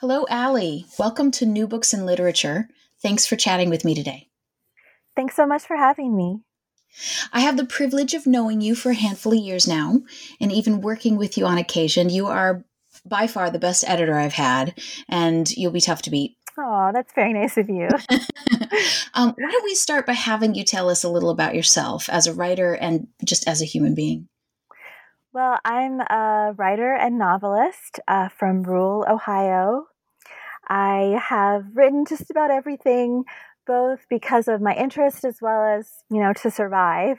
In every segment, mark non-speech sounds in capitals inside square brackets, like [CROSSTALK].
Hello, Allie. Welcome to New Books in Literature. Thanks for chatting with me today. Thanks so much for having me. I have the privilege of knowing you for a handful of years now, and even working with you on occasion. You are by far the best editor I've had, and you'll be tough to beat. Oh, that's very nice of you. [LAUGHS] um, why don't we start by having you tell us a little about yourself as a writer and just as a human being? Well, I'm a writer and novelist uh, from rural Ohio. I have written just about everything, both because of my interest as well as, you know, to survive.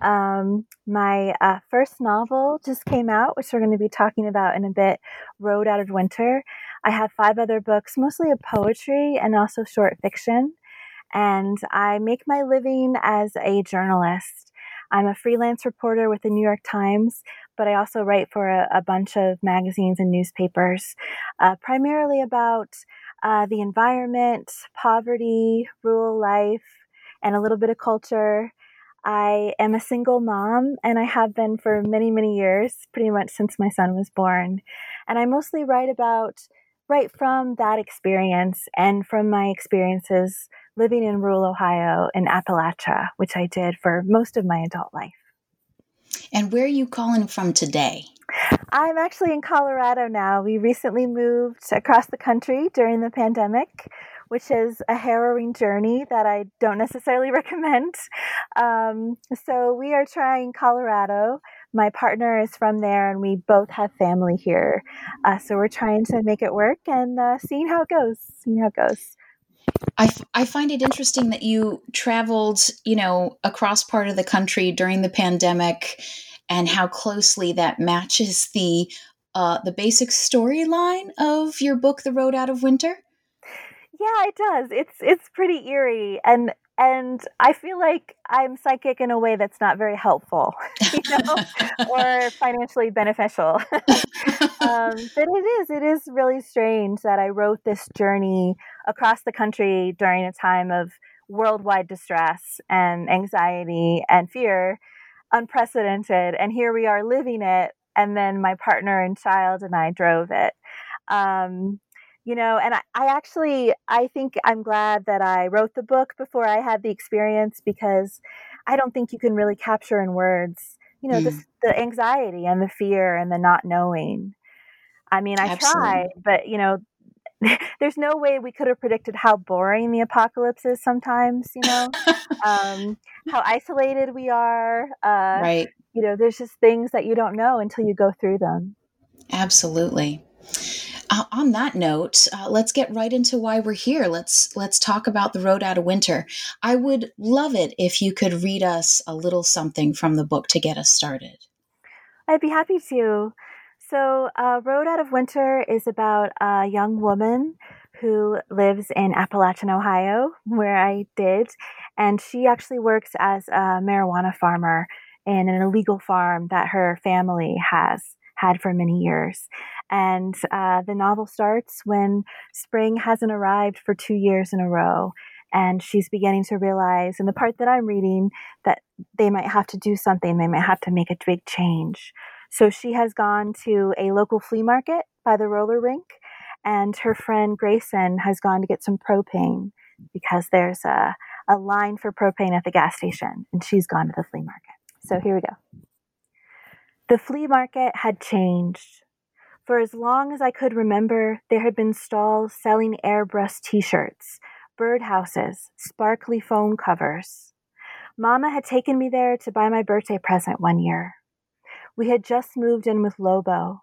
Um, my uh, first novel just came out, which we're going to be talking about in a bit Road Out of Winter. I have five other books, mostly of poetry and also short fiction. And I make my living as a journalist. I'm a freelance reporter with the New York Times, but I also write for a, a bunch of magazines and newspapers, uh, primarily about uh, the environment, poverty, rural life, and a little bit of culture. I am a single mom and I have been for many, many years, pretty much since my son was born. And I mostly write about, right from that experience and from my experiences living in rural Ohio in Appalachia, which I did for most of my adult life. And where are you calling from today? I'm actually in Colorado now. We recently moved across the country during the pandemic, which is a harrowing journey that I don't necessarily [LAUGHS] recommend. Um, so we are trying Colorado. My partner is from there, and we both have family here. Uh, so we're trying to make it work and uh, seeing how it goes. Seeing how it goes. I, f- I find it interesting that you traveled, you know, across part of the country during the pandemic and how closely that matches the uh, the basic storyline of your book, The Road Out of Winter. Yeah, it does. It's it's pretty eerie and and I feel like I'm psychic in a way that's not very helpful, [LAUGHS] you know, [LAUGHS] or financially beneficial. [LAUGHS] um, but it is, it is really strange that I wrote this journey across the country during a time of worldwide distress and anxiety and fear, unprecedented. And here we are living it. And then my partner and child and I drove it. Um, you know and I, I, actually i think i'm glad that i wrote the book before i had the experience because i don't think you can really capture in words you know mm. the, the anxiety and the fear and the not knowing i mean i Absolutely. tried but you know [LAUGHS] there's no way we could have predicted how boring the apocalypse is sometimes you know um, [LAUGHS] how isolated we are uh, right you know there's just things that you don't know until you go through them absolutely uh, on that note, uh, let's get right into why we're here. Let's let's talk about the road out of winter. I would love it if you could read us a little something from the book to get us started. I'd be happy to. So, uh, Road Out of Winter is about a young woman who lives in Appalachian, Ohio, where I did, and she actually works as a marijuana farmer in an illegal farm that her family has had for many years. And uh, the novel starts when spring hasn't arrived for two years in a row. And she's beginning to realize, in the part that I'm reading, that they might have to do something. They might have to make a big change. So she has gone to a local flea market by the roller rink, and her friend Grayson has gone to get some propane because there's a, a line for propane at the gas station, and she's gone to the flea market. So here we go. The flea market had changed. For as long as I could remember, there had been stalls selling airbrush t shirts, birdhouses, sparkly phone covers. Mama had taken me there to buy my birthday present one year. We had just moved in with Lobo.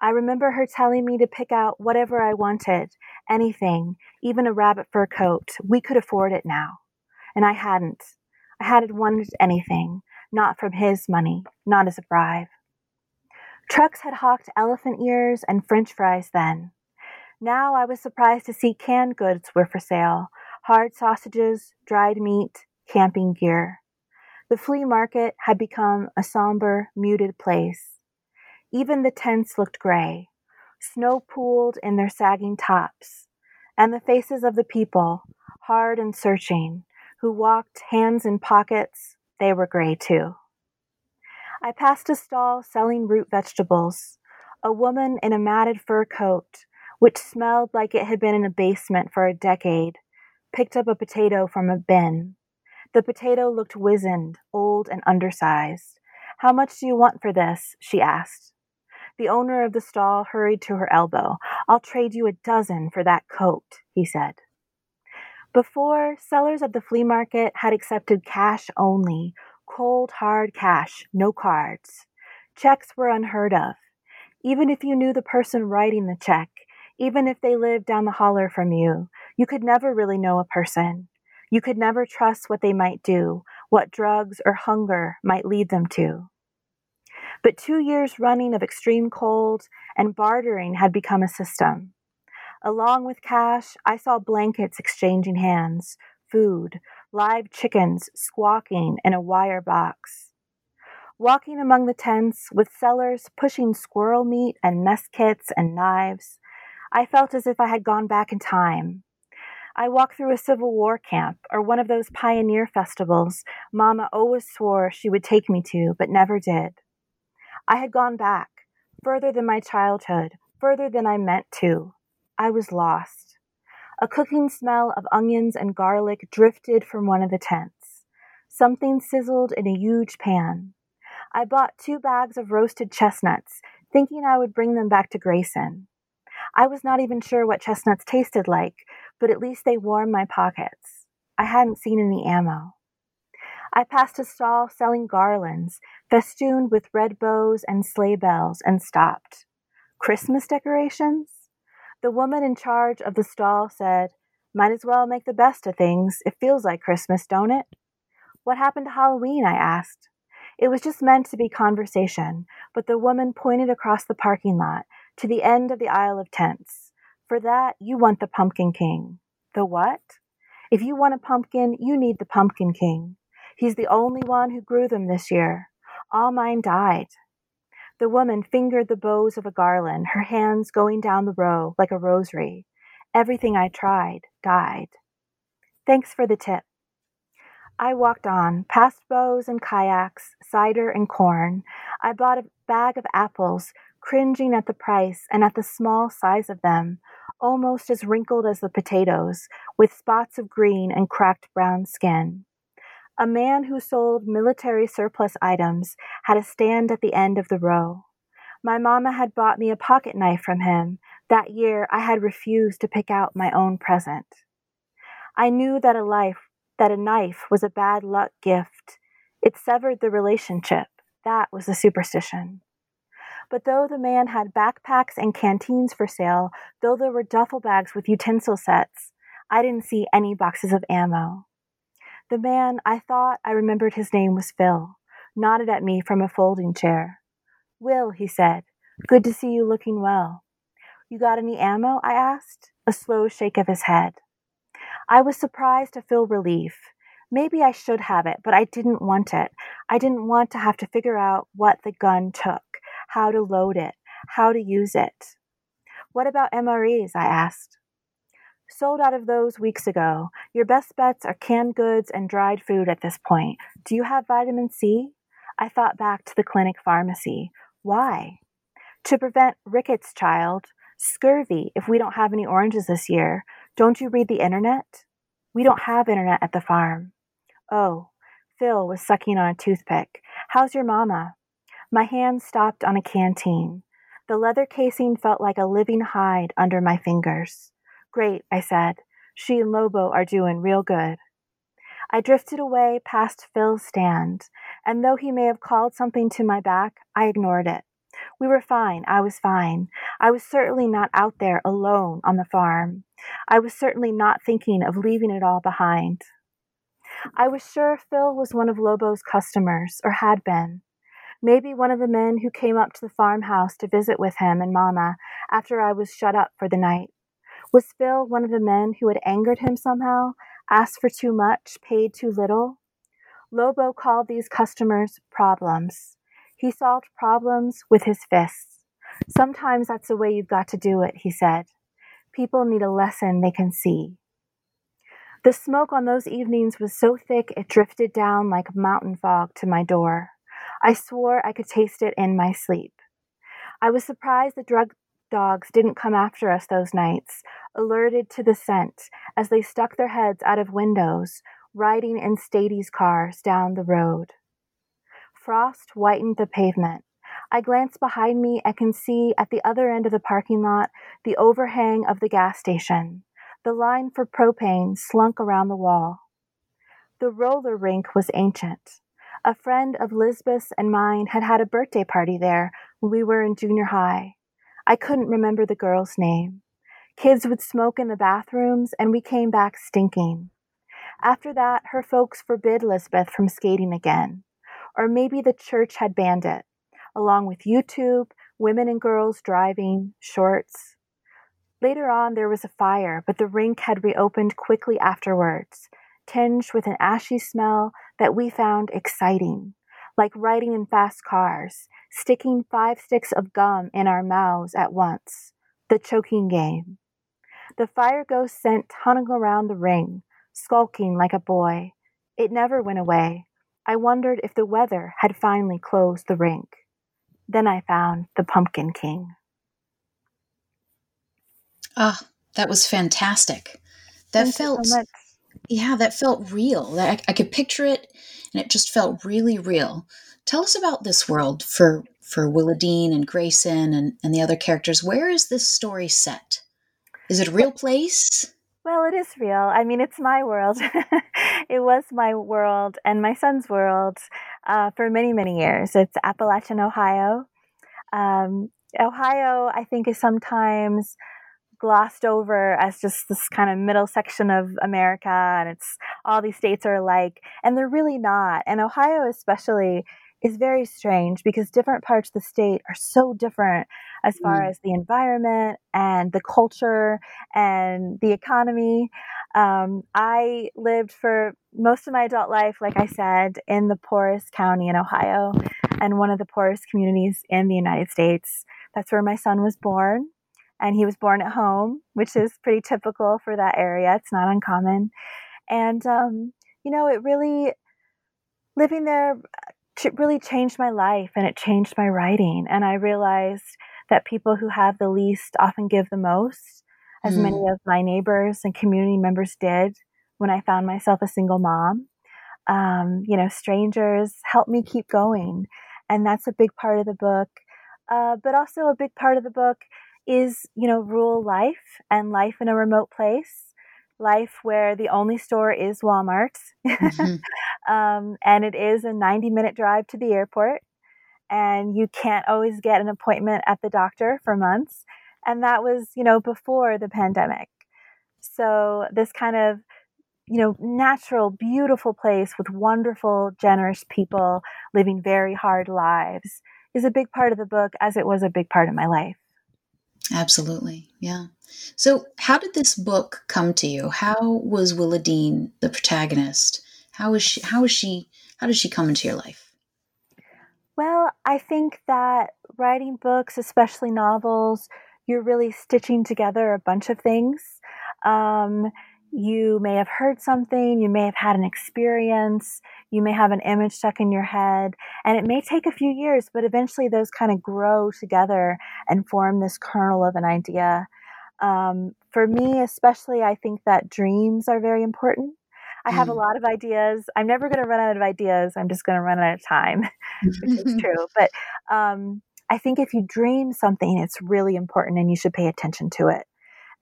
I remember her telling me to pick out whatever I wanted, anything, even a rabbit fur coat. We could afford it now. And I hadn't. I hadn't wanted anything, not from his money, not as a bribe. Trucks had hawked elephant ears and french fries then. Now I was surprised to see canned goods were for sale hard sausages, dried meat, camping gear. The flea market had become a somber, muted place. Even the tents looked gray, snow pooled in their sagging tops, and the faces of the people, hard and searching, who walked hands in pockets, they were gray too. I passed a stall selling root vegetables. A woman in a matted fur coat, which smelled like it had been in a basement for a decade, picked up a potato from a bin. The potato looked wizened, old, and undersized. How much do you want for this? she asked. The owner of the stall hurried to her elbow. I'll trade you a dozen for that coat, he said. Before, sellers at the flea market had accepted cash only, cold, hard cash, no cards. Checks were unheard of. Even if you knew the person writing the check, even if they lived down the holler from you, you could never really know a person. You could never trust what they might do, what drugs or hunger might lead them to. But two years running of extreme cold and bartering had become a system. Along with cash, I saw blankets exchanging hands, food, live chickens squawking in a wire box. Walking among the tents with sellers pushing squirrel meat and mess kits and knives, I felt as if I had gone back in time. I walked through a Civil War camp or one of those pioneer festivals Mama always swore she would take me to, but never did. I had gone back, further than my childhood, further than I meant to. I was lost. A cooking smell of onions and garlic drifted from one of the tents. Something sizzled in a huge pan. I bought two bags of roasted chestnuts, thinking I would bring them back to Grayson. I was not even sure what chestnuts tasted like, but at least they warmed my pockets. I hadn't seen any ammo. I passed a stall selling garlands, festooned with red bows and sleigh bells, and stopped. Christmas decorations? The woman in charge of the stall said, Might as well make the best of things. It feels like Christmas, don't it? What happened to Halloween? I asked. It was just meant to be conversation, but the woman pointed across the parking lot to the end of the aisle of tents. For that, you want the Pumpkin King. The what? If you want a pumpkin, you need the Pumpkin King. He's the only one who grew them this year. All mine died. The woman fingered the bows of a garland, her hands going down the row like a rosary. Everything I tried died. Thanks for the tip. I walked on, past bows and kayaks, cider and corn. I bought a bag of apples, cringing at the price and at the small size of them, almost as wrinkled as the potatoes, with spots of green and cracked brown skin. A man who sold military surplus items had a stand at the end of the row. My mama had bought me a pocket knife from him. That year I had refused to pick out my own present. I knew that a life that a knife was a bad luck gift. It severed the relationship. That was the superstition. But though the man had backpacks and canteens for sale, though there were duffel bags with utensil sets, I didn't see any boxes of ammo. The man, I thought I remembered his name was Phil, nodded at me from a folding chair. Will, he said, good to see you looking well. You got any ammo? I asked, a slow shake of his head. I was surprised to feel relief. Maybe I should have it, but I didn't want it. I didn't want to have to figure out what the gun took, how to load it, how to use it. What about MREs? I asked. Sold out of those weeks ago. Your best bets are canned goods and dried food at this point. Do you have vitamin C? I thought back to the clinic pharmacy. Why? To prevent rickets, child. Scurvy, if we don't have any oranges this year. Don't you read the internet? We don't have internet at the farm. Oh, Phil was sucking on a toothpick. How's your mama? My hand stopped on a canteen. The leather casing felt like a living hide under my fingers. Great, I said. She and Lobo are doing real good. I drifted away past Phil's stand, and though he may have called something to my back, I ignored it. We were fine. I was fine. I was certainly not out there alone on the farm. I was certainly not thinking of leaving it all behind. I was sure Phil was one of Lobo's customers, or had been. Maybe one of the men who came up to the farmhouse to visit with him and Mama after I was shut up for the night. Was Phil one of the men who had angered him somehow, asked for too much, paid too little? Lobo called these customers problems. He solved problems with his fists. Sometimes that's the way you've got to do it, he said. People need a lesson they can see. The smoke on those evenings was so thick it drifted down like mountain fog to my door. I swore I could taste it in my sleep. I was surprised the drug dogs didn't come after us those nights, alerted to the scent as they stuck their heads out of windows, riding in Stady's cars down the road. Frost whitened the pavement. I glance behind me and can see at the other end of the parking lot the overhang of the gas station. The line for propane slunk around the wall. The roller rink was ancient. A friend of Lisbeth's and mine had had a birthday party there when we were in junior high. I couldn't remember the girl's name. Kids would smoke in the bathrooms, and we came back stinking. After that, her folks forbid Lisbeth from skating again. Or maybe the church had banned it, along with YouTube, women and girls driving, shorts. Later on, there was a fire, but the rink had reopened quickly afterwards, tinged with an ashy smell that we found exciting, like riding in fast cars, sticking five sticks of gum in our mouths at once, the choking game. The fire ghost scent hung around the ring, skulking like a boy. It never went away. I wondered if the weather had finally closed the rink. Then I found the Pumpkin King. Ah, oh, that was fantastic. That Thank felt so yeah, that felt real. I, I could picture it, and it just felt really real. Tell us about this world for for Wylodine and Grayson and, and the other characters. Where is this story set? Is it a real place? Well, it is real. I mean, it's my world. [LAUGHS] it was my world and my son's world uh, for many, many years. It's Appalachian, Ohio. Um, Ohio, I think, is sometimes glossed over as just this kind of middle section of America and it's all these states are alike and they're really not. And Ohio especially is very strange because different parts of the state are so different as far mm. as the environment and the culture and the economy. Um, I lived for most of my adult life, like I said, in the poorest county in Ohio and one of the poorest communities in the United States. That's where my son was born and he was born at home, which is pretty typical for that area. It's not uncommon. And, um, you know, it really, living there really changed my life and it changed my writing. And I realized that people who have the least often give the most, as mm. many of my neighbors and community members did when I found myself a single mom. Um, you know, strangers help me keep going. And that's a big part of the book. Uh, but also, a big part of the book is, you know, rural life and life in a remote place, life where the only store is Walmart. Mm-hmm. [LAUGHS] um, and it is a 90 minute drive to the airport. And you can't always get an appointment at the doctor for months. And that was, you know, before the pandemic. So this kind of you know, natural, beautiful place with wonderful, generous people living very hard lives is a big part of the book, as it was a big part of my life. Absolutely. Yeah. So, how did this book come to you? How was Wylodine the protagonist? How is she how is she how does she come into your life? Well, I think that writing books, especially novels, you're really stitching together a bunch of things. Um, you may have heard something, you may have had an experience, you may have an image stuck in your head, and it may take a few years, but eventually those kind of grow together and form this kernel of an idea. Um, for me, especially, I think that dreams are very important. I have a mm. lot of ideas. I'm never going to run out of ideas. I'm just going to run out of time, [LAUGHS] which is true. [LAUGHS] But um, I think if you dream something, it's really important and you should pay attention to it.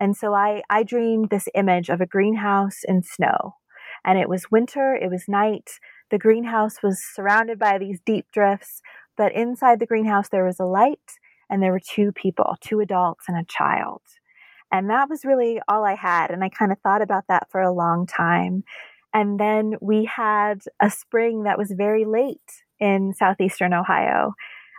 And so I, I dreamed this image of a greenhouse in snow. And it was winter, it was night. The greenhouse was surrounded by these deep drifts, but inside the greenhouse there was a light and there were two people, two adults and a child. And that was really all I had. And I kind of thought about that for a long time. And then we had a spring that was very late in southeastern Ohio.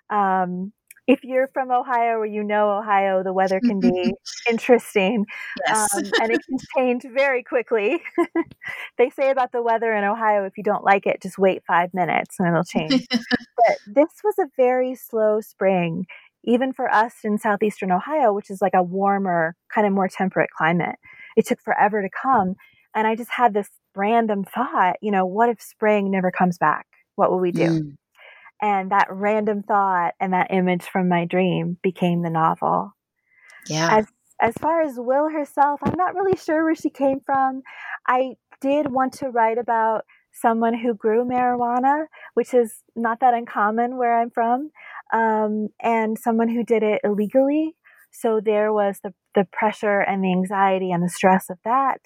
Um, if you're from Ohio or you know Ohio, the weather can [LAUGHS] be interesting Yes. um, and it [LAUGHS] can change very quickly. [LAUGHS] they say about the weather in Ohio if you don't like it, just wait five minutes and it'll change. but this was a very slow spring, even for us in southeastern Ohio, which is like a warmer, kind of more temperate climate. It took forever to come. And I just had this random thought, you know, what if spring never comes back? What will we do? Mm. And that random thought and that image from my dream became the novel. yeah. As as far as Will herself, I'm not really sure where she came from. I did want to write about someone who grew marijuana, which is not that uncommon where I'm from, um, and someone who did it illegally. So there was the, the pressure and the anxiety and the stress of that.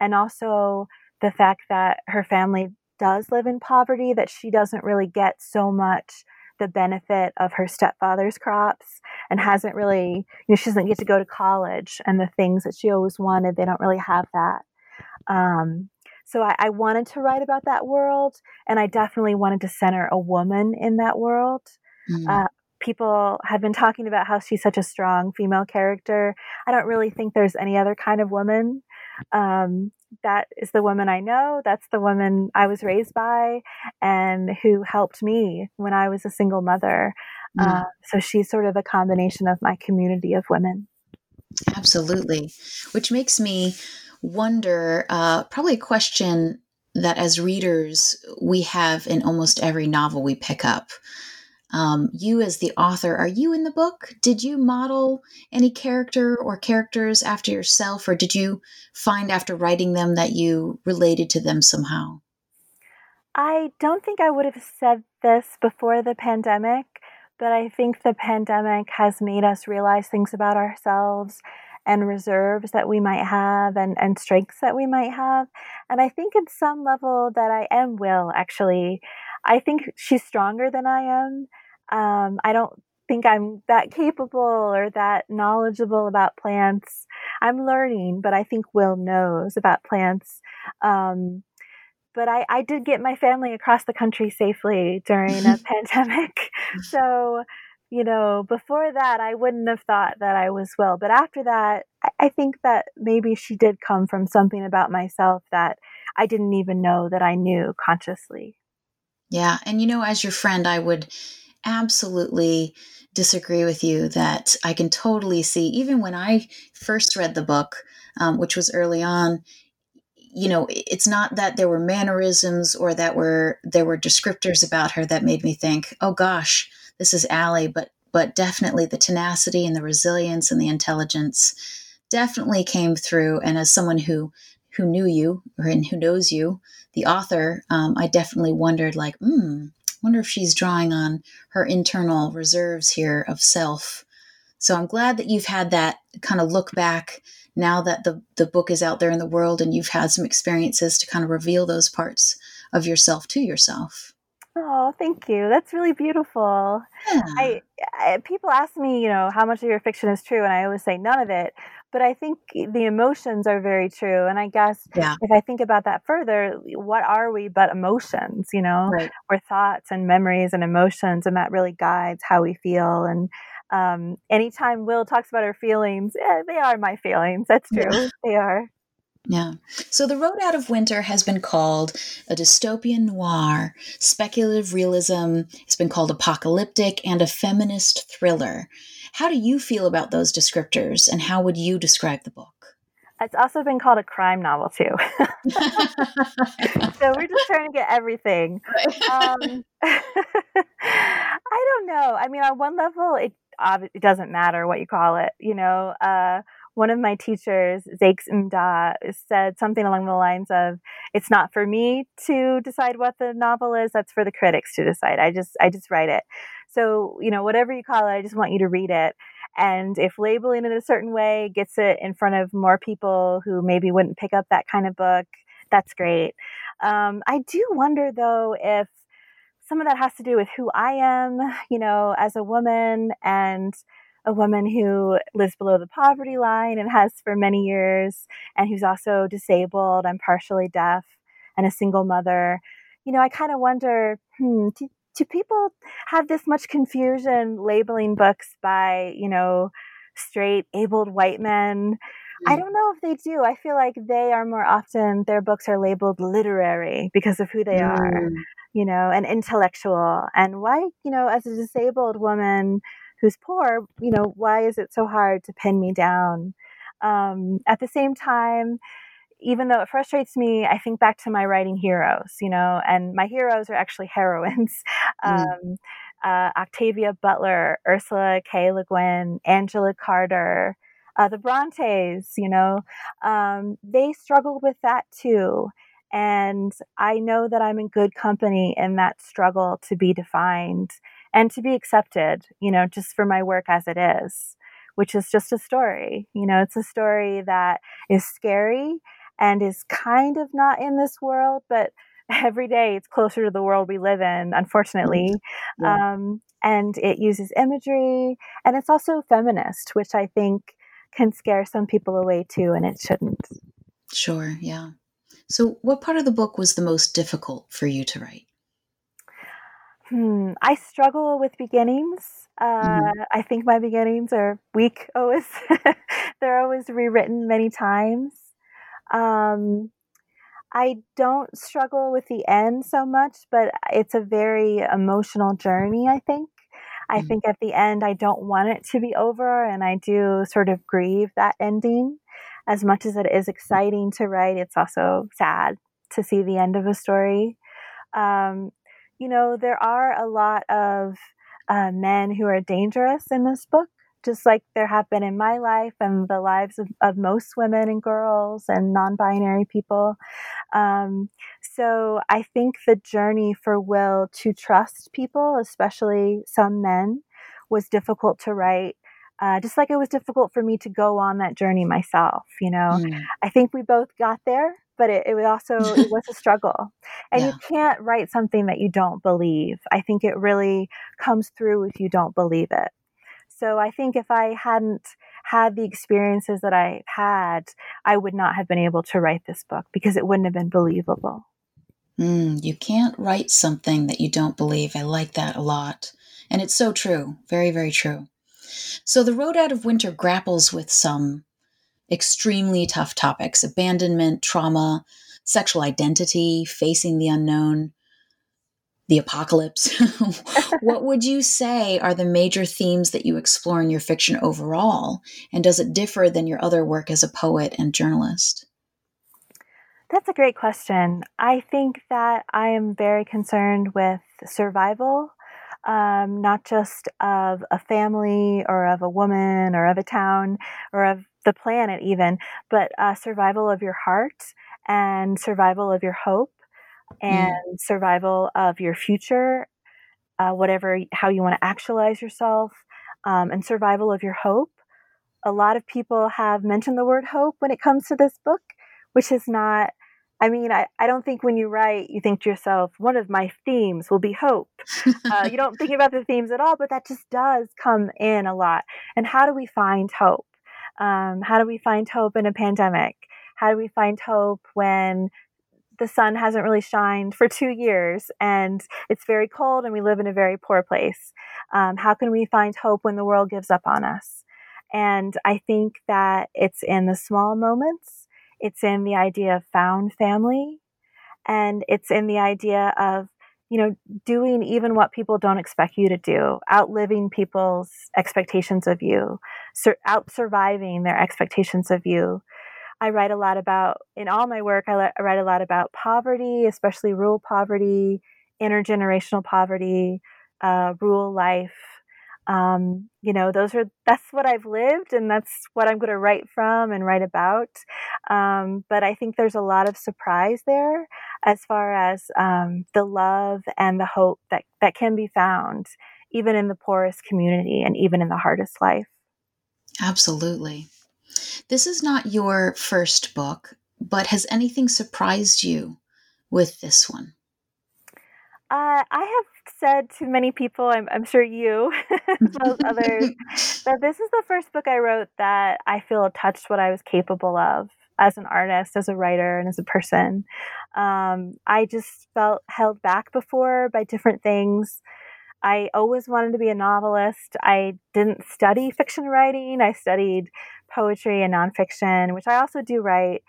And also the fact that her family does live in poverty, that she doesn't really get so much the benefit of her stepfather's crops and hasn't really, you know, she doesn't get to go to college and the things that she always wanted, they don't really have that. Um, so I, I wanted to write about that world, and I definitely wanted to center a woman in that world. Mm. Uh, people have been talking about how she's such a strong female character. I don't really think there's any other kind of woman. Um, that is the woman I know. That's the woman I was raised by and who helped me when I was a single mother. Mm. Uh, so she's sort of a combination of my community of women. Absolutely. Which makes me wonder uh, probably a question that as readers we have in almost every novel we pick up. Um, you, as the author, are you in the book? Did you model any character or characters after yourself, or did you find after writing them that you related to them somehow? I don't think I would have said this before the pandemic, but I think the pandemic has made us realize things about ourselves and reserves that we might have and, and strengths that we might have. And I think, in some level, that I am Will, actually. I think she's stronger than I am. Um, I don't think I'm that capable or that knowledgeable about plants. I'm learning, but I think Will knows about plants. Um, but I, I did get my family across the country safely during a [LAUGHS] pandemic. [LAUGHS] So, you know, before that, I wouldn't have thought that I was well. But after that, I, think that maybe she did come from something about myself that I didn't even know that I knew consciously. Yeah. And you know, as your friend, I would absolutely disagree with you that I can totally see, even when I first read the book, um, which was early on, you know, it's not that there were mannerisms or that were there were descriptors about her that made me think, oh gosh, this is Allie, but but definitely the tenacity and the resilience and the intelligence definitely came through. And as someone who who knew you or and who knows you, the author, um, I definitely wondered, like, hmm, wonder if she's drawing on her internal reserves here of self. So I'm glad that you've had that kind of look back now that the, the book is out there in the world and you've had some experiences to kind of reveal those parts of yourself to yourself. Oh, thank you. That's really beautiful. Yeah. I, I people ask me, you know, how much of your fiction is true, and I always say none of it. But I think the emotions are very true. And I guess Yeah. if I think about that further, what are we but emotions? You know, right. we're thoughts and memories and emotions, and that really guides how we feel. And um, anytime Will talks about her feelings, yeah, they are my feelings. That's true. Yeah. They are. Yeah. So The Road Out of Winter has been called a dystopian noir, speculative realism, it's been called apocalyptic, and a feminist thriller. How do you feel about those descriptors, and how would you describe the book? It's also been called a crime novel too. [LAUGHS] so we're just trying to get everything. Um, [LAUGHS] I don't know. I mean, on one level, it it doesn't matter what you call it. You know, uh, one of my teachers, Zakes Mda, said something along the lines of, "It's not for me to decide what the novel is. That's for the critics to decide. I just I just write it. So you know, whatever you call it, I just want you to read it." And if labeling it a certain way gets it in front of more people who maybe wouldn't pick up that kind of book, that's great. Um, I do wonder though if some of that has to do with who I am, you know, as a woman and a woman who lives below the poverty line and has for many years, and who's also disabled and partially deaf and a single mother. You know, I kind of wonder, hmm, do, do people have this much confusion labeling books by, you know, straight, abled white men? I mm. don't know if they do. I feel like they are more often, their books are labeled literary because of who they mm. are, you know, and intellectual. And why, you know, as a disabled woman who's poor, you know, why is it so hard to pin me down? Um, at the same time, even though it frustrates me, I think back to my writing heroes, you know, and my heroes are actually [LAUGHS] heroines. Mm. Um, uh, Octavia Butler, Ursula K. Le Guin, Angela Carter, uh, the Brontes, you know, um, they struggled with that too. And I know that I'm in good company in that struggle to be defined and to be accepted, you know, just for my work as it is, which is just a story. You know, it's a story that is scary and is kind of not in this world, but [LAUGHS] every day it's closer to the world we live in, unfortunately. [LAUGHS] Yeah. Um, and it uses imagery and it's also feminist, which I think can scare some people away too, and it shouldn't. Sure, yeah. So, what part of the book was the most difficult for you to write? Hmm, I struggle with beginnings. Uh, mm-hmm. I think my beginnings are weak always. [LAUGHS] They're always rewritten many times. Um, I don't struggle with the end so much, but it's a very emotional journey, I think. I mm-hmm. think at the end, I don't want it to be over, and I do sort of grieve that ending. As much as it is exciting to write, it's also sad to see the end of a story. Um, you know, there are a lot of uh, men who are dangerous in this book just like there have been in my life and the lives of, of most women and girls and non binary people. Um, so I think the journey for Will to trust people, especially some men, was difficult to write. Uh, just like it was difficult for me to go on that journey myself, you know. Mm. I think we both got there, but it, it was also it was a struggle [LAUGHS] and yeah. you can't write something that you don't believe i think it really comes through if you don't believe it so I think if I hadn't had the experiences that I had, I would not have been able to write this book because it wouldn't have been believable. Mm, you can't write something that you don't believe. I like that a lot. And it's so true. Very, very true. So The Road Out of Winter grapples with some extremely tough topics abandonment, trauma, sexual identity, facing the unknown the apocalypse. [LAUGHS] what would you say are the major themes that you explore in your fiction overall? And does it differ than your other work as a poet and journalist? That's a great question. I think that I am very concerned with survival, um, not just of a family or of a woman or of a town or of the planet, even, but uh, survival of your heart and survival of your hope Mm. and mm. survival of your future, uh, whatever, how you want to actualize yourself, um, and survival of your hope. A lot of people have mentioned the word hope when it comes to this book, which is not, I mean, I, I don't think when you write, you think to yourself, one of my themes will be hope. uh, you don't think about the themes at all, but that just does come in a lot. And how do we find hope? Um, how do we find hope in a pandemic? How do we find hope when the sun hasn't really shined for two years and it's very cold and we live in a very poor place. Um, how can we find hope when the world gives up on us? And I think that it's in the small moments, it's in the idea of found family, and it's in the idea of you know, doing even what people don't expect you to do, outliving people's expectations of you, sur- out surviving their expectations of you, I write a lot about, in all my work, I, le- I write a lot about poverty, especially rural poverty, intergenerational poverty, uh, rural life. Um, you know, those are, that's what I've lived and that's what I'm going to write from and write about. Um, but I think there's a lot of surprise there as far as um, the love and the hope that, that can be found even in the poorest community and even in the hardest life. Absolutely. This is not your first book, but has anything surprised you with this one? Uh, I have said to many people, I'm, I'm sure you, [LAUGHS] as well as others, [LAUGHS] that this is the first book I wrote that I feel touched what I was capable of. as an artist, as a writer, and as a person. Um, I just felt held back before by different things. I always wanted to be a novelist. I didn't study fiction writing. I studied poetry and nonfiction, which I also do write.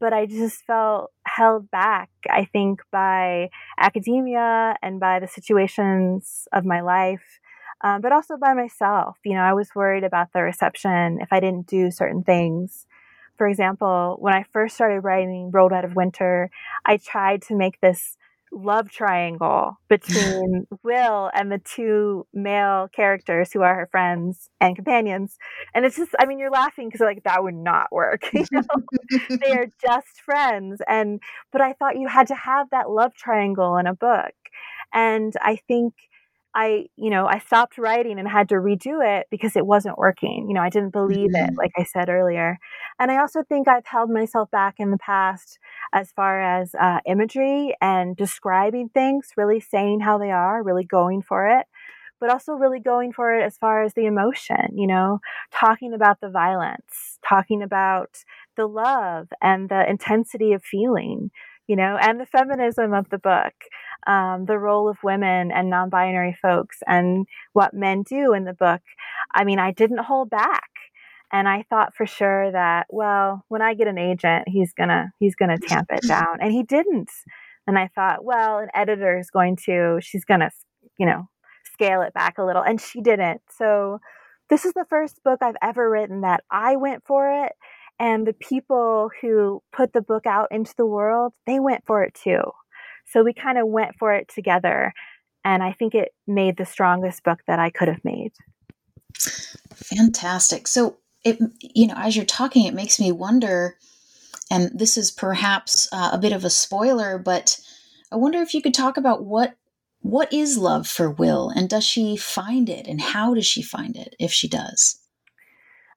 But I just felt held back, I think, by academia and by the situations of my life, um, but also by myself. You know, I was worried about the reception if I didn't do certain things. For example, when I first started writing Road Out of Winter, I tried to make this love triangle between [LAUGHS] Will and the two male characters who are her friends and companions. And it's just, I mean, you're laughing because like that would not work. [LAUGHS] You know? they are [LAUGHS] just friends. And, but I thought you had to have that love triangle in a book. And I think I, you know, I stopped writing and had to redo it because it wasn't working. You know, I didn't believe mm-hmm. it, like I said earlier. And I also think I've held myself back in the past as far as uh, imagery and describing things, really saying how they are, really going for it, but also really going for it as far as the emotion, you know, talking about the violence, talking about the love and the intensity of feeling you know, and the feminism of the book, um, the role of women and non binary folks, and what men do in the book. I mean, I didn't hold back. And I thought for sure that, well, when I get an agent, he's gonna he's gonna tamp it down, and he didn't. And I thought, well, an editor is going to, she's gonna, you know, scale it back a little, and she didn't. So this is the first book I've ever written that I went for it and the people who put the book out into the world, they went for it too. So we kind of went for it together. And I think it made the strongest book that I could have made. Fantastic. So it, you know, as you're talking, it makes me wonder, and this is perhaps uh, a bit of a spoiler, but I wonder if you could talk about what what is love for Will, and does she find it, and how does she find it if she does?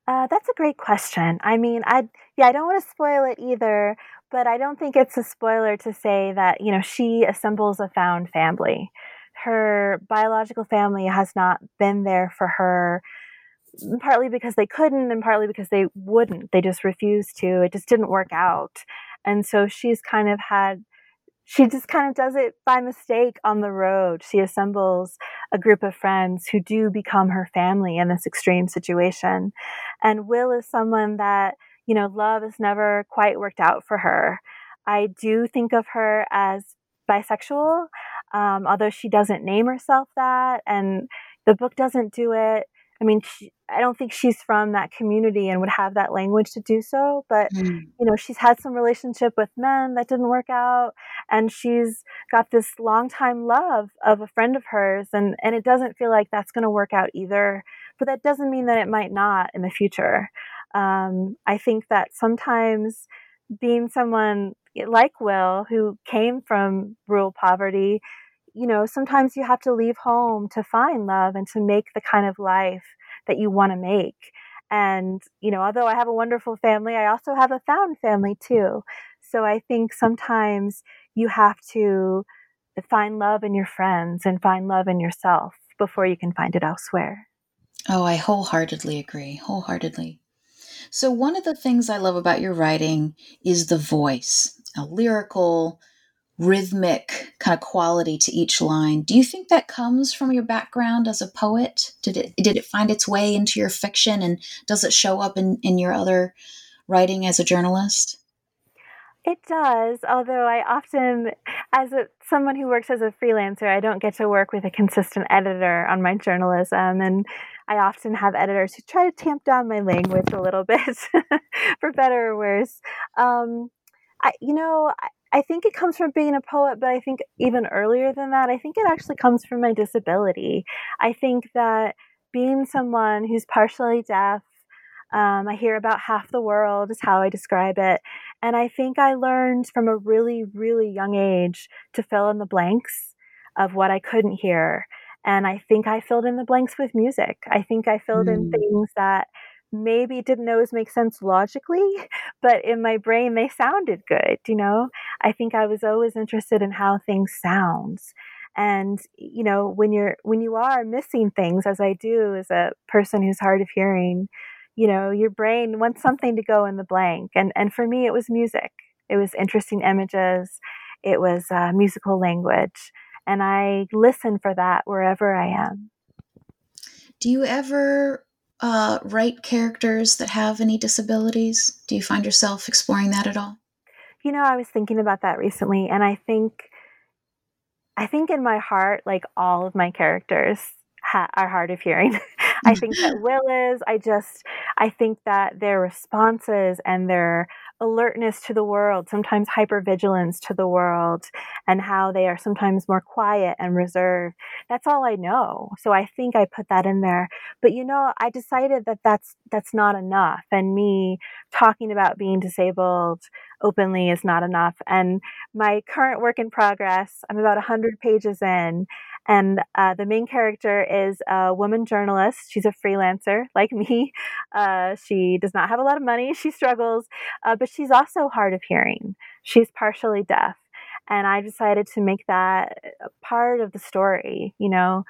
Uh, that's a great question. I mean, I yeah, I don't want to spoil it either, but I don't think it's a spoiler to say that you know she assembles a found family. Her biological family has not been there for her, partly because they couldn't, and partly because they wouldn't. They just refused to. It just didn't work out, and so she's kind of had she just kind of does it by mistake on the road. She assembles a group of friends who do become her family in this extreme situation. And Will is someone that, you know, love has never quite worked out for her. I do think of her as bisexual, um, although she doesn't name herself that, and the book doesn't do it. I mean, she, I don't think she's from that community and would have that language to do so. But mm. you know, she's had some relationship with men that didn't work out, and she's got this longtime love of a friend of hers, and and it doesn't feel like that's going to work out either. But that doesn't mean that it might not in the future. Um, I think that sometimes being someone like Will, who came from rural poverty, you know, sometimes you have to leave home to find love and to make the kind of life that you want to make. And, you know, although I have a wonderful family, I also have a found family too. So I think sometimes you have to find love in your friends and find love in yourself before you can find it elsewhere. Oh, I wholeheartedly agree. Wholeheartedly. So, one of the things I love about your writing is the voice, a lyrical, rhythmic kind of quality to each line. Do you think that comes from your background as a poet? Did it did it find its way into your fiction and does it show up in, in your other writing as a journalist? It does, although I often, as a, someone who works as a freelancer, I don't get to work with a consistent editor on my journalism. And I often have editors who try to tamp down my language a little [LAUGHS] bit, for better or worse. Um, I, you know, I think it comes from being a poet, but I think even earlier than that, I think it actually comes from my disability. I think that being someone who's partially deaf, um, I hear about half the world, is how I describe it. And I think I learned from a really, really young age to fill in the blanks of what I couldn't hear. And I think I filled in the blanks with music. I think I filled mm. in things that maybe didn't always make sense logically, [LAUGHS] but in my brain they sounded good, you know? I think I was always interested in how things sound. And you know, when you're when you are missing things as I do as a person who's hard of hearing, you know, your brain wants something to go in the blank. And, and for me, it was music. It was interesting images. It was uh, musical language. And I listen for that wherever I am. Do you ever uh, write characters that have any disabilities? Do you find yourself exploring that at all? You know, I was thinking about that recently, and I think, I think in my heart, like all of my characters ha- are hard of hearing. [LAUGHS] I think that [LAUGHS] Will is. I just, I think that their responses and their alertness to the world, sometimes hypervigilance to the world, and how they are sometimes more quiet and reserved. That's all I know. So I think I put that in there. But you know, I decided that that's that's not enough, and me talking about being disabled openly is not enough. And my current work in progress, I'm about 100 pages in, and uh, the main character is a woman journalist. She's a freelancer like [LAUGHS] me. Uh, she does not have a lot of money. She struggles, uh, but she's also hard of hearing. She's partially deaf. And I decided to make that part of the story, you know,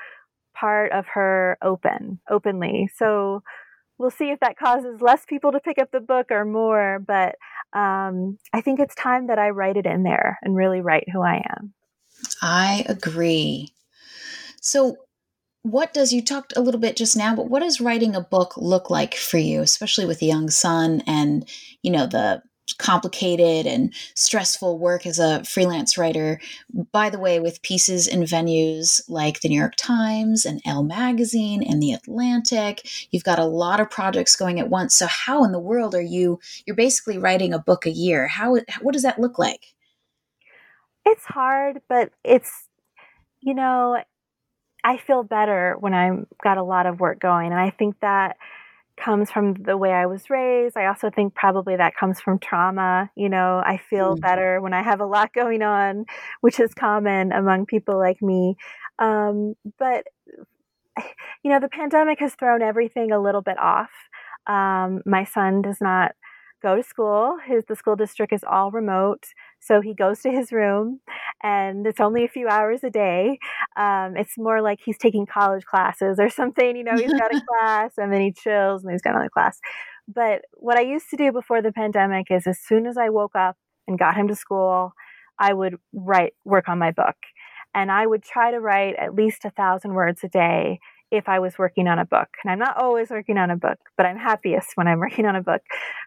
part of her open, openly. So we'll see if that causes less people to pick up the book or more. But um, I think it's time that I write it in there and really write who I am. I agree. So, what does you talked a little bit just now, but what does writing a book look like for you, especially with a young son and you know the complicated and stressful work as a freelance writer. By the way, with pieces in venues like the New York Times and Elle Magazine and the Atlantic, you've got a lot of projects going at once. So how in the world are you you're basically writing a book a year. How what does that look like? It's hard, but it's you know, I feel better when I've got a lot of work going and I think that comes from the way I was raised. I also think probably that comes from trauma. You know, I feel mm. better when I have a lot going on, which is common among people like me. Um, but, you know, the pandemic has thrown everything a little bit off. Um, my son does not go to school. His the school district is all remote, so he goes to his room, and it's only a few hours a day. Um, it's more like he's taking college classes or something. You know, he's got a [LAUGHS] class and then he chills and he's got another class. But what I used to do before the pandemic is, as soon as I woke up and got him to school, I would write work on my book, and I would try to write at least a thousand words a day if I was working on a book. And I'm not always working on a book, but I'm happiest when I'm [LAUGHS] working on a book.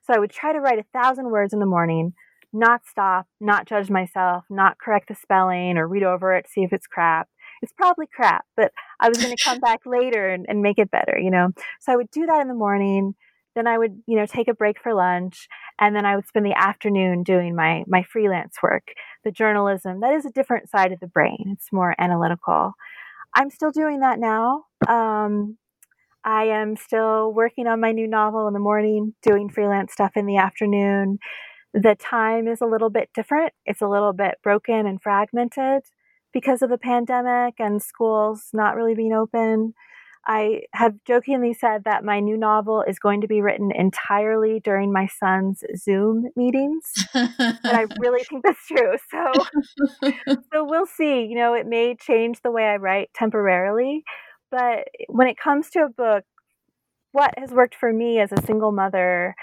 So I would try to write a thousand words in the morning, not stop, not judge myself, not correct the spelling or read over it, see if it's crap. It's probably crap, but I was going to come back [LAUGHS] later and, and make it better, you know? So I would do that in the morning. Then I would, you know, take a break for lunch, and then I would spend the afternoon doing my my freelance work, the journalism. That is a different side of the brain. It's more analytical. I'm still doing that now. Um, I am still working on my new novel in the morning, doing freelance stuff in the afternoon. The time is a little bit different. It's a little bit broken and fragmented because of the pandemic and schools not really being open. I have jokingly said that my new novel is going to be written entirely during my son's Zoom meetings. and I [LAUGHS] really think that's true. So so we'll see. You know, it may change the way I write temporarily, but when it comes to a book, what has worked for me as a single mother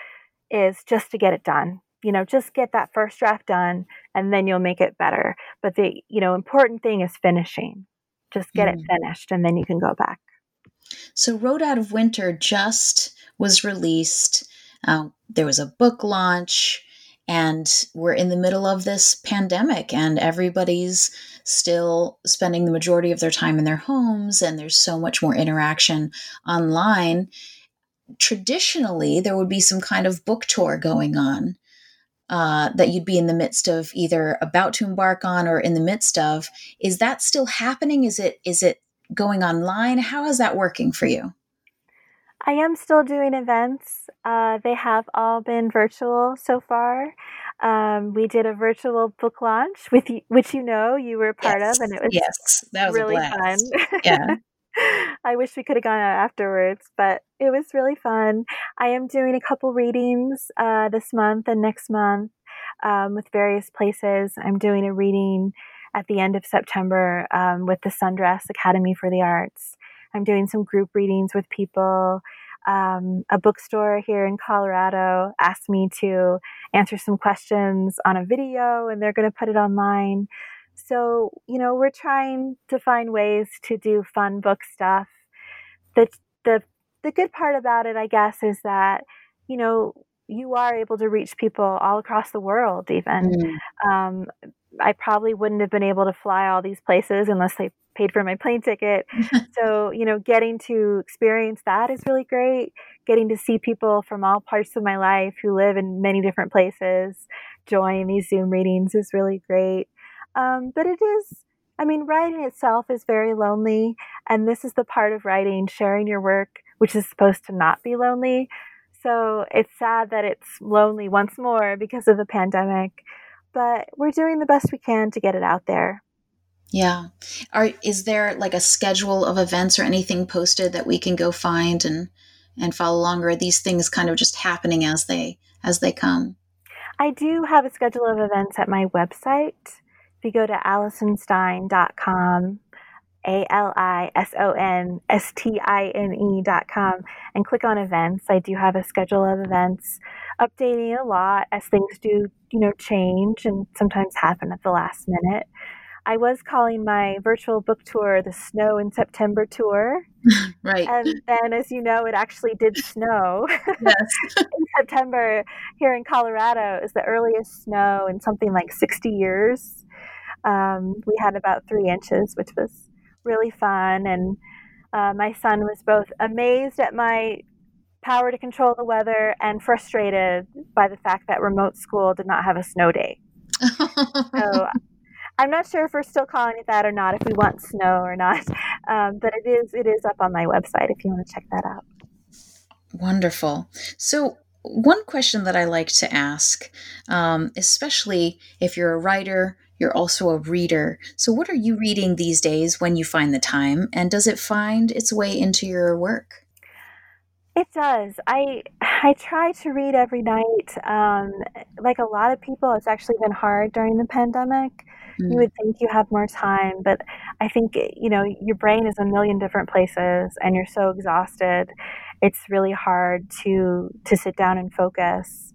is just to get it done. You know, just get that first draft done and then you'll make it better. But the, you know, important thing is finishing. Just get mm. it finished and then you can go back. So, Road Out of Winter just was released. Uh, there was a book launch, and we're in the middle of this pandemic, and everybody's still spending the majority of their time in their homes, and there's so much more interaction online. Traditionally, there would be some kind of book tour going on. Uh, that you'd be in the midst of either about to embark on or in the midst of is that still happening is it is it going online. How is that working for you? I am still doing events. Uh, they have all been virtual so far. Um, we did a virtual book launch with you, which you know you were a part yes. of, and it was yes, that was really fun. Yeah. [LAUGHS] I wish we could have gone out afterwards, but it was really fun. I am doing a couple readings uh, this month and next month um, with various places. I'm doing a reading at the end of September um, with the Sundress Academy for the Arts. I'm doing some group readings with people. um, a bookstore here in Colorado asked me to answer some questions on a video and they're going to put it online. So, you know, we're trying to find ways to do fun book stuff. The, the, the good part about it, I guess, is that, you know, you are able to reach people all across the world, even. Mm. Um, I probably wouldn't have been able to fly all these places unless they paid for my plane ticket. [LAUGHS] so, you know, getting to experience that is really great. Getting to see people from all parts of my life who live in many different places join these Zoom readings is really great. Um, but it is, I mean, writing itself is very lonely. And this is the part of writing, sharing your work, which is supposed to not be lonely. So it's sad that it's lonely once more because of the pandemic but we're doing the best we can to get it out there. Yeah. Are is there like a schedule of events or anything posted that we can go find and and follow along or are these things kind of just happening as they as they come? I do have a schedule of events at my website. If you go to alisonstine.com, A L I S O N S T I N com and click on events, I do have a schedule of events updating a lot as things do, you know, change and sometimes happen at the last minute. I was calling my virtual book tour the Snow in September tour. [LAUGHS] right. And then, as you know, it actually did snow. [LAUGHS] Yes. in September here in Colorado is the earliest snow in something like 60 years. Um, we had about three inches, which was really fun. And uh, my son was both amazed at my power to control the weather and frustrated by the fact that remote school did not have a snow day. so [LAUGHS] I'm not sure if we're still calling it that or not, if we want snow or not. [LAUGHS] Um, but it is it is up on my website if you want to check that out. Wonderful. So one question that I like to ask, um, especially if you're a writer, you're also a reader. So, what are you reading these days when you find the time? And does it find its way into your work? It does. I I try to read every night. Um, like a lot of people, it's actually been hard during the pandemic. Mm. You would think you have more time, but I think you know your brain is a million different places, and you're so exhausted. It's really hard to to sit down and focus.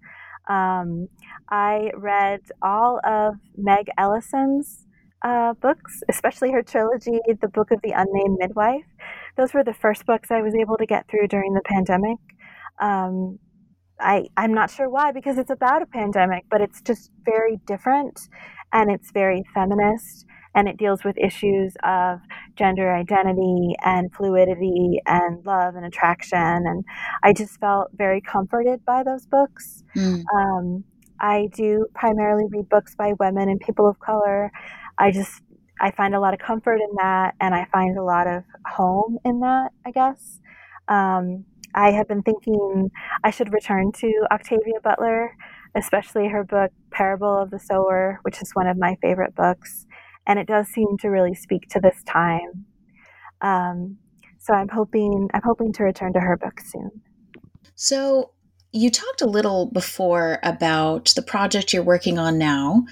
Um, I read all of Meg Elison's uh, books, especially her trilogy, The Book of the Unnamed Midwife those were the first books I was able to get through during the pandemic. Um, I, I'm not sure why, because it's about a pandemic, but it's just very different and it's very feminist and it deals with issues of gender identity and fluidity and love and attraction. And I just felt very comforted by those books. Mm. Um, I do primarily read books by women and people of color. I just I find a lot of comfort in that, and I find a lot of home in that, I guess. Um, I have been thinking I should return to Octavia Butler, especially her book Parable of the Sower, which is one of my favorite books, and it does seem to really speak to this time. Um, so I'm hoping I'm hoping to return to her book soon. So you talked a little before about the project you're working on now,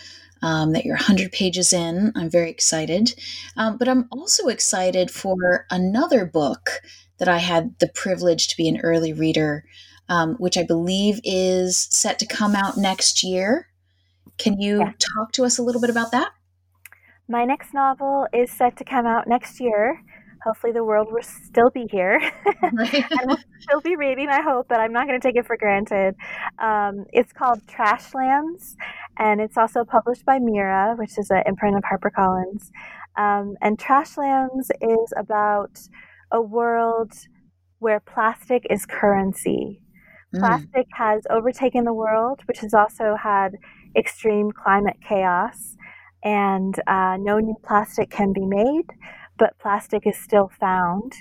um, that you're 100 pages in. I'm very excited. Um, but I'm also excited for another book that I had the privilege to be an early reader, um, which I believe is set to come out next year. Can you yeah. talk to us a little bit about that? My next novel is set to come out next year. Hopefully the world will still be here. [LAUGHS] And we'll [LAUGHS] still be reading i hope but i'm not going to take it for granted. Um, it's called trashlands and it's also published by mira which is an imprint of harpercollins. Um, and trashlands is about a world where plastic is currency. Mm. plastic has overtaken the world which has also had extreme climate chaos and uh, no new plastic can be made but plastic is still found.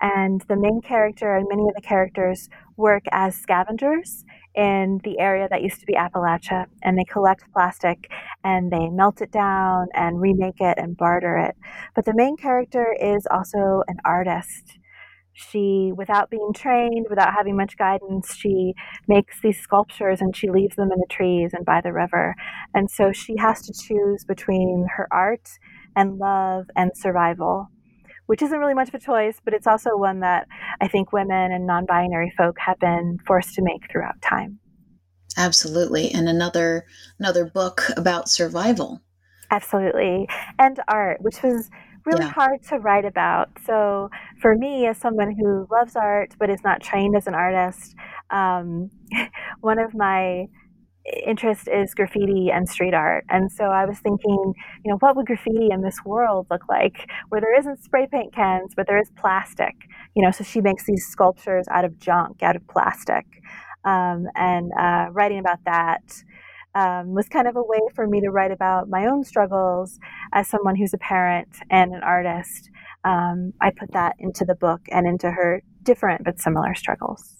And the main character and many of the characters work as scavengers in the area that used to be Appalachia. And they collect plastic and they melt it down and remake it and barter it. But the main character is also an artist. She, without being trained, without having much guidance, she makes these sculptures and she leaves them in the trees and by the river. And so she has to choose between her art and love and survival, which isn't really much of a choice, but it's also one that I think women and non binary folk have been forced to make throughout time. Absolutely. And another another book about survival. Absolutely. And art, which was really yeah. hard to write about. So, for me, as someone who loves art but is not trained as an artist, um, [LAUGHS] one of my interest is graffiti and street art. And so I was thinking, you know, what would graffiti in this world look like where there isn't spray paint cans, but there is plastic? You know, so she makes these sculptures out of junk, out of plastic. Um, and uh, writing about that um, was kind of a way for me to write about my own struggles as someone who's a parent and an artist. Um, I put that into the book and into her different but similar struggles.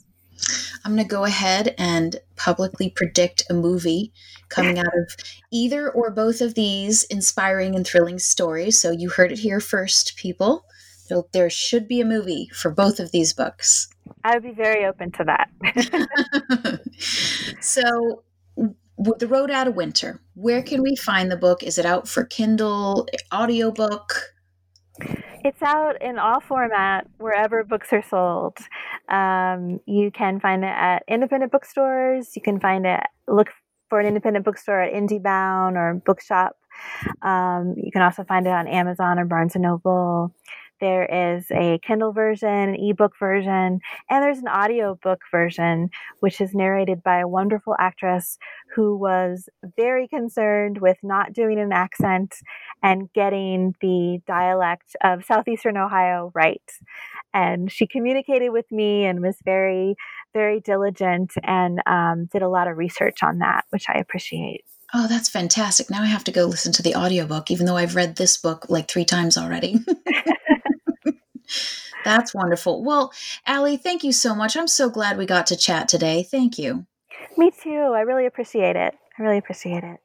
I'm going to go ahead and publicly predict a movie coming out of either or both of these inspiring and thrilling stories. So you heard it here first, people. There should be a movie for both of these books. I would be very open to that. [LAUGHS] so, the road out of winter. Where can we find the book? Is it out for kindle audiobook? It's out in all format wherever books are sold. Um, you can find it at independent bookstores. You can find it look for an independent bookstore at indiebound or bookshop. Um, you can also find it on amazon or barnes and noble there is a Kindle version, an ebook version, and there's an audiobook version, which is narrated by a wonderful actress who was very concerned with not doing an accent and getting the dialect of Southeastern Ohio right. And she communicated with me and was very, very diligent and um, did a lot of research on that, which I appreciate. Oh, that's fantastic. Now I have to go listen to the audiobook, even though I've read this book like three times already. [LAUGHS] That's wonderful. Well, Allie, thank you so much. I'm so glad we got to chat today. Thank you. Me too. I really appreciate it. I really appreciate it.